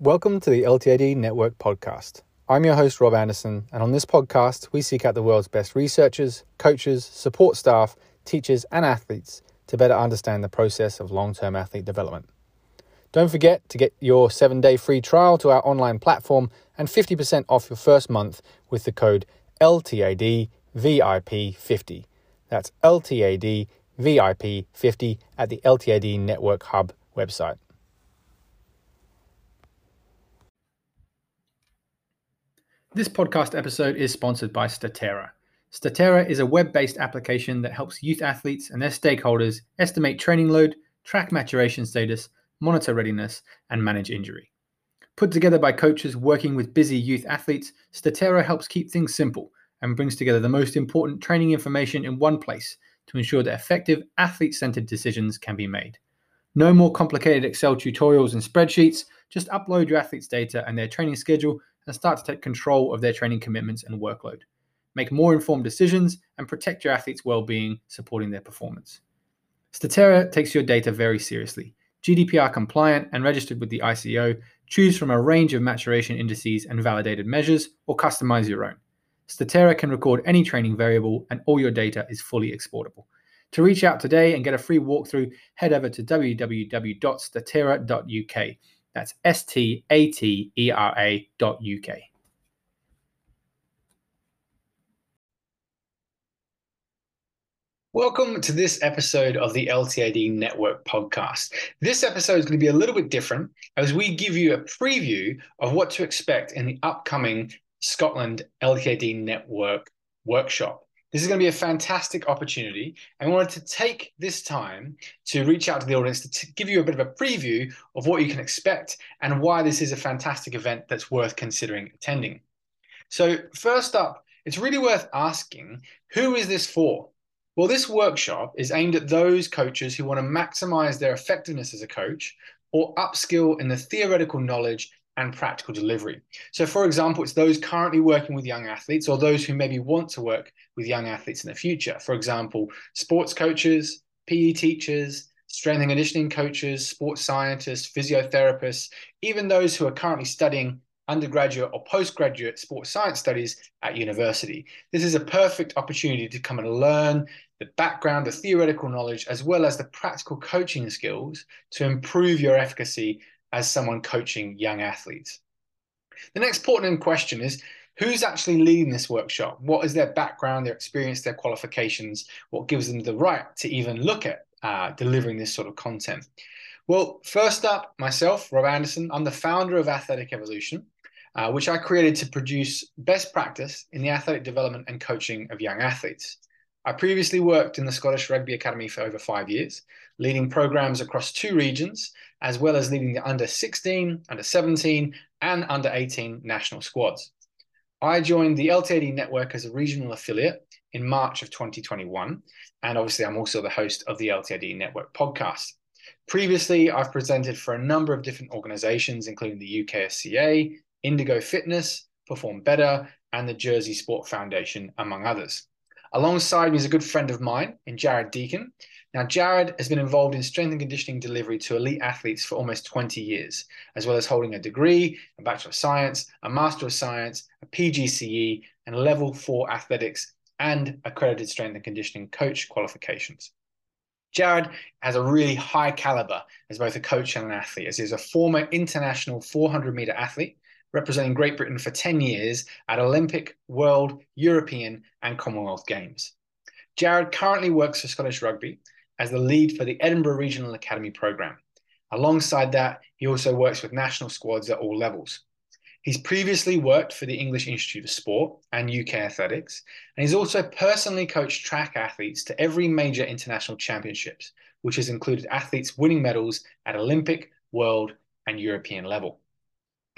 Welcome to the LTAD Network podcast. I'm your host, Rob Anderson, and on this podcast, we seek out the world's best researchers, coaches, support staff, teachers, and athletes to better understand the process of long term athlete development. Don't forget to get your seven day free trial to our online platform and 50% off your first month with the code LTADVIP50. That's LTADVIP50 at the LTAD Network Hub website. This podcast episode is sponsored by Statera. Statera is a web based application that helps youth athletes and their stakeholders estimate training load, track maturation status, monitor readiness, and manage injury. Put together by coaches working with busy youth athletes, Statera helps keep things simple and brings together the most important training information in one place to ensure that effective athlete centered decisions can be made. No more complicated Excel tutorials and spreadsheets, just upload your athlete's data and their training schedule and start to take control of their training commitments and workload. Make more informed decisions and protect your athlete's well being, supporting their performance. Statera takes your data very seriously. GDPR compliant and registered with the ICO, choose from a range of maturation indices and validated measures, or customize your own. Statera can record any training variable, and all your data is fully exportable. To reach out today and get a free walkthrough, head over to www.statera.uk. That's S T A T E R A dot UK. Welcome to this episode of the LTAD Network podcast. This episode is going to be a little bit different as we give you a preview of what to expect in the upcoming Scotland LTAD Network workshop. This is going to be a fantastic opportunity. And we wanted to take this time to reach out to the audience to t- give you a bit of a preview of what you can expect and why this is a fantastic event that's worth considering attending. So, first up, it's really worth asking who is this for? Well, this workshop is aimed at those coaches who want to maximize their effectiveness as a coach or upskill in the theoretical knowledge and practical delivery. So, for example, it's those currently working with young athletes or those who maybe want to work with young athletes in the future. For example, sports coaches, PE teachers, strength and conditioning coaches, sports scientists, physiotherapists, even those who are currently studying undergraduate or postgraduate sports science studies at university. This is a perfect opportunity to come and learn the background, the theoretical knowledge, as well as the practical coaching skills to improve your efficacy as someone coaching young athletes. The next important question is who's actually leading this workshop? What is their background, their experience, their qualifications? What gives them the right to even look at uh, delivering this sort of content? Well, first up, myself, Rob Anderson, I'm the founder of Athletic Evolution, uh, which I created to produce best practice in the athletic development and coaching of young athletes. I previously worked in the Scottish Rugby Academy for over five years, leading programs across two regions, as well as leading the under 16, under 17, and under 18 national squads. I joined the LTAD network as a regional affiliate in March of 2021, and obviously I'm also the host of the LTAD network podcast. Previously, I've presented for a number of different organizations, including the UKSCA, Indigo Fitness, Perform Better, and the Jersey Sport Foundation, among others. Alongside me is a good friend of mine in Jared Deacon. Now, Jared has been involved in strength and conditioning delivery to elite athletes for almost 20 years, as well as holding a degree, a Bachelor of Science, a Master of Science, a PGCE, and Level 4 athletics and accredited strength and conditioning coach qualifications. Jared has a really high caliber as both a coach and an athlete, as he's a former international 400 meter athlete representing Great Britain for 10 years at Olympic, World, European, and Commonwealth Games. Jared currently works for Scottish Rugby as the lead for the Edinburgh Regional Academy programme. Alongside that, he also works with national squads at all levels. He's previously worked for the English Institute of Sport and UK Athletics, and he's also personally coached track athletes to every major international championships, which has included athletes winning medals at Olympic, World, and European level.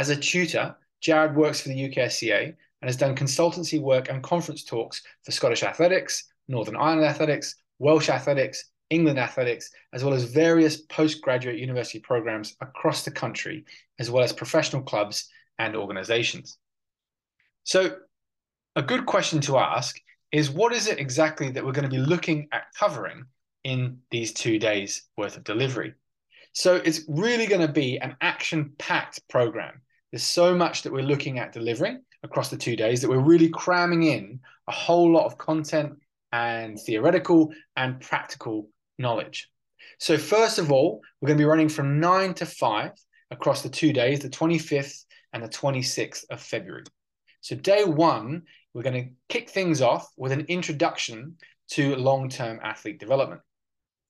As a tutor, Jared works for the UKSCA and has done consultancy work and conference talks for Scottish Athletics, Northern Ireland Athletics, Welsh Athletics, England Athletics, as well as various postgraduate university programs across the country, as well as professional clubs and organizations. So, A good question to ask is what is it exactly that we're going to be looking at covering in these two days worth of delivery? So it's really going to be an action packed program. There's so much that we're looking at delivering across the two days that we're really cramming in a whole lot of content and theoretical and practical knowledge. So, first of all, we're going to be running from 9 to 5 across the two days, the 25th and the 26th of February. So, day one, we're going to kick things off with an introduction to long term athlete development.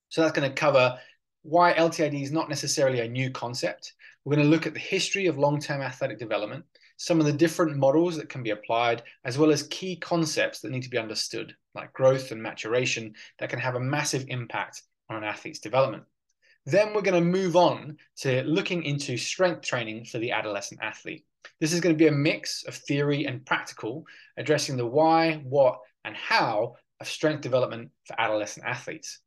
So, that's going to cover why LTAD is not necessarily a new concept. We're going to look at the history of long term athletic development, some of the different models that can be applied, as well as key concepts that need to be understood, like growth and maturation, that can have a massive impact on an athlete's development. Then we're going to move on to looking into strength training for the adolescent athlete. This is going to be a mix of theory and practical, addressing the why, what, and how of strength development for adolescent athletes.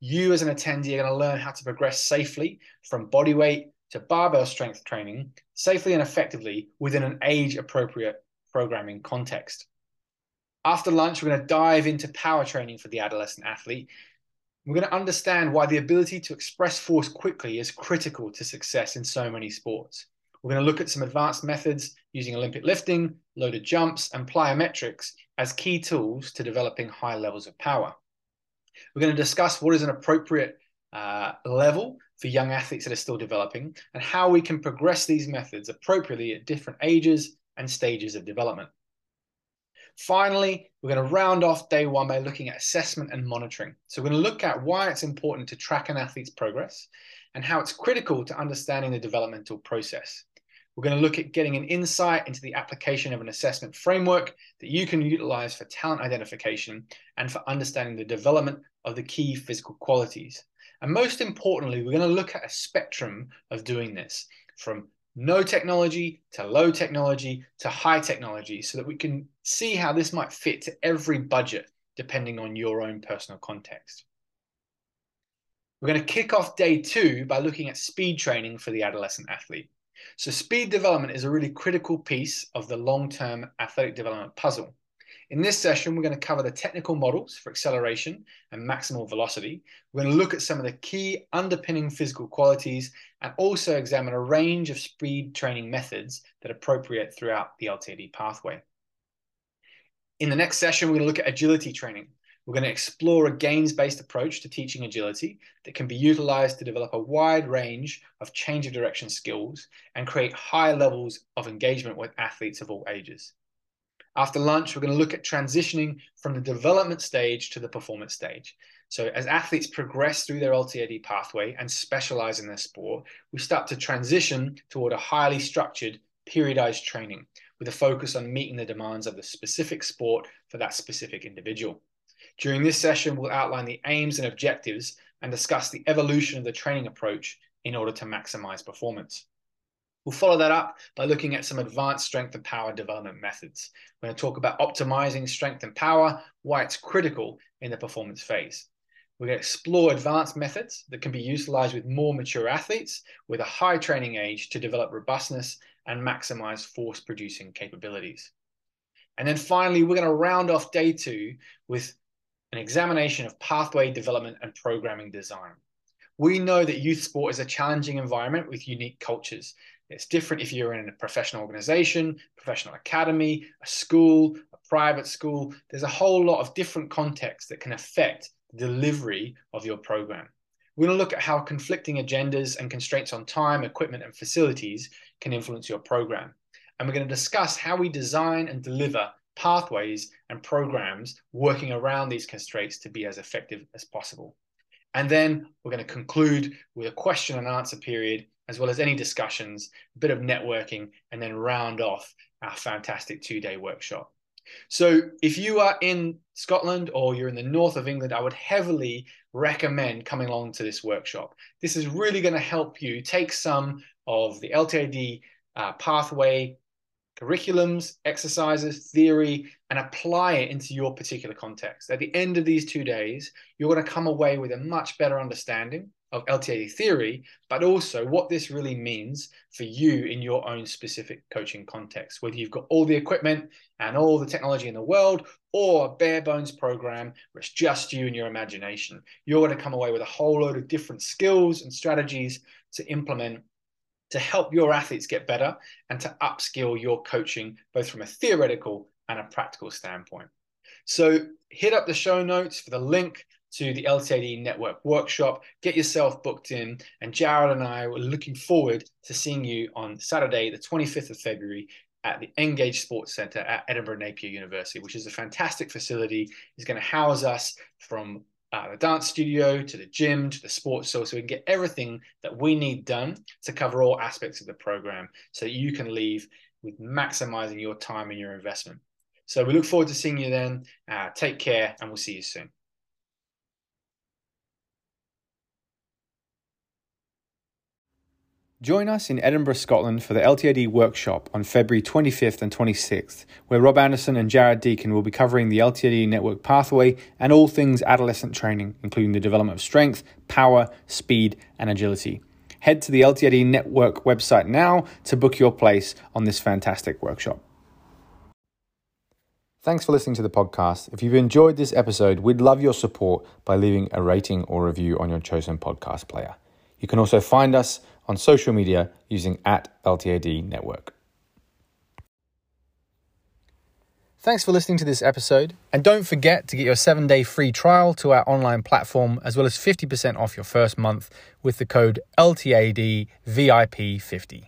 You, as an attendee, are going to learn how to progress safely from body weight to barbell strength training safely and effectively within an age appropriate programming context. After lunch, we're going to dive into power training for the adolescent athlete. We're going to understand why the ability to express force quickly is critical to success in so many sports. We're going to look at some advanced methods using Olympic lifting, loaded jumps, and plyometrics as key tools to developing high levels of power. We're going to discuss what is an appropriate uh, level for young athletes that are still developing and how we can progress these methods appropriately at different ages and stages of development. Finally, we're going to round off day one by looking at assessment and monitoring. So we're going to look at why it's important to track an athlete's progress and how it's critical to understanding the developmental process. We're going to look at getting an insight into the application of an assessment framework that you can utilize for talent identification and for understanding the development of the key physical qualities. And most importantly, we're going to look at a spectrum of doing this from no technology to low technology to high technology so that we can see how this might fit to every budget depending on your own personal context. We're going to kick off day two by looking at speed training for the adolescent athlete. So speed development is a really critical piece of the long-term athletic development puzzle. In this session, we're going to cover the technical models for acceleration and maximal velocity. We're going to look at some of the key underpinning physical qualities and also examine a range of speed training methods that are appropriate throughout the LTD pathway. In the next session, we're going to look at agility training. We're going to explore a games-based approach to teaching agility that can be utilized to develop a wide range of change of direction skills and create high levels of engagement with athletes of all ages. After lunch, we're going to look at transitioning from the development stage to the performance stage. So as athletes progress through their LTAD pathway and specialize in their sport, we start to transition toward a highly structured, periodized training with a focus on meeting the demands of the specific sport for that specific individual. During this session, we'll outline the aims and objectives and discuss the evolution of the training approach in order to maximize performance. We'll follow that up by looking at some advanced strength and power development methods. We're going to talk about optimizing strength and power, why it's critical in the performance phase. We're going to explore advanced methods that can be utilized with more mature athletes with a high training age to develop robustness and maximize force producing capabilities. And then finally, we're going to round off day two with an examination of pathway development and programming design. We know that youth sport is a challenging environment with unique cultures, it's different if you're in a professional organization, professional academy, a school, a private school. There's a whole lot of different contexts that can affect the delivery of your program. We're going to look at how conflicting agendas and constraints on time, equipment, and facilities can influence your program. And we're going to discuss how we design and deliver pathways and programs working around these constraints to be as effective as possible. And then we're going to conclude with a question and answer period as well as any discussions, a bit of networking, and then round off our fantastic two day workshop. So, if you are in Scotland or you're in the north of England, I would heavily recommend coming along to this workshop. This is really going to help you take some of the LTAD uh, pathway curriculums, exercises, theory, and apply it into your particular context. At the end of these two days, you're going to come away with a much better understanding of LTAD theory, but also what this really means for you in your own specific coaching context, whether you've got all the equipment and all the technology in the world or a bare bones program where it's just you and your imagination. You're going to come away with a whole load of different skills and strategies to implement to help your athletes get better and to upskill your coaching, both from a theoretical and a practical standpoint. So hit up the show notes for the link to the LTAD Network workshop. Get yourself booked in. And Jared and I are looking forward to seeing you on Saturday, the 25th of February at the Engage Sports Centre at Edinburgh Napier University, which is a fantastic facility. It's going to house us from uh, the dance studio to the gym to the sports store so we can get everything that we need done to cover all aspects of the program so that you can leave with maximizing your time and your investment. So we look forward to seeing you then. Uh, take care and we'll see you soon. Join us in Edinburgh, Scotland for the LTAD workshop on February 25th and 26th, where Rob Anderson and Jared Deacon will be covering the LTAD network pathway and all things adolescent training, including the development of strength, power, speed, and agility. Head to the LTAD network website now to book your place on this fantastic workshop. Thanks for listening to the podcast. If you've enjoyed this episode, we'd love your support by leaving a rating or review on your chosen podcast player. You can also find us on social media using at LTAD Network. Thanks for listening to this episode. And don't forget to get your seven day free trial to our online platform, as well as 50% off your first month with the code LTADVIP50.